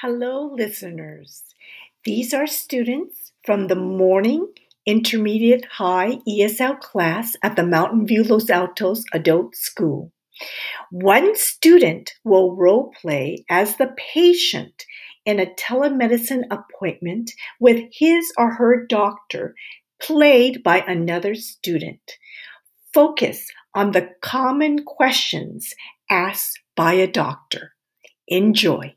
Hello, listeners. These are students from the morning intermediate high ESL class at the Mountain View Los Altos Adult School. One student will role play as the patient in a telemedicine appointment with his or her doctor, played by another student. Focus on the common questions asked by a doctor. Enjoy.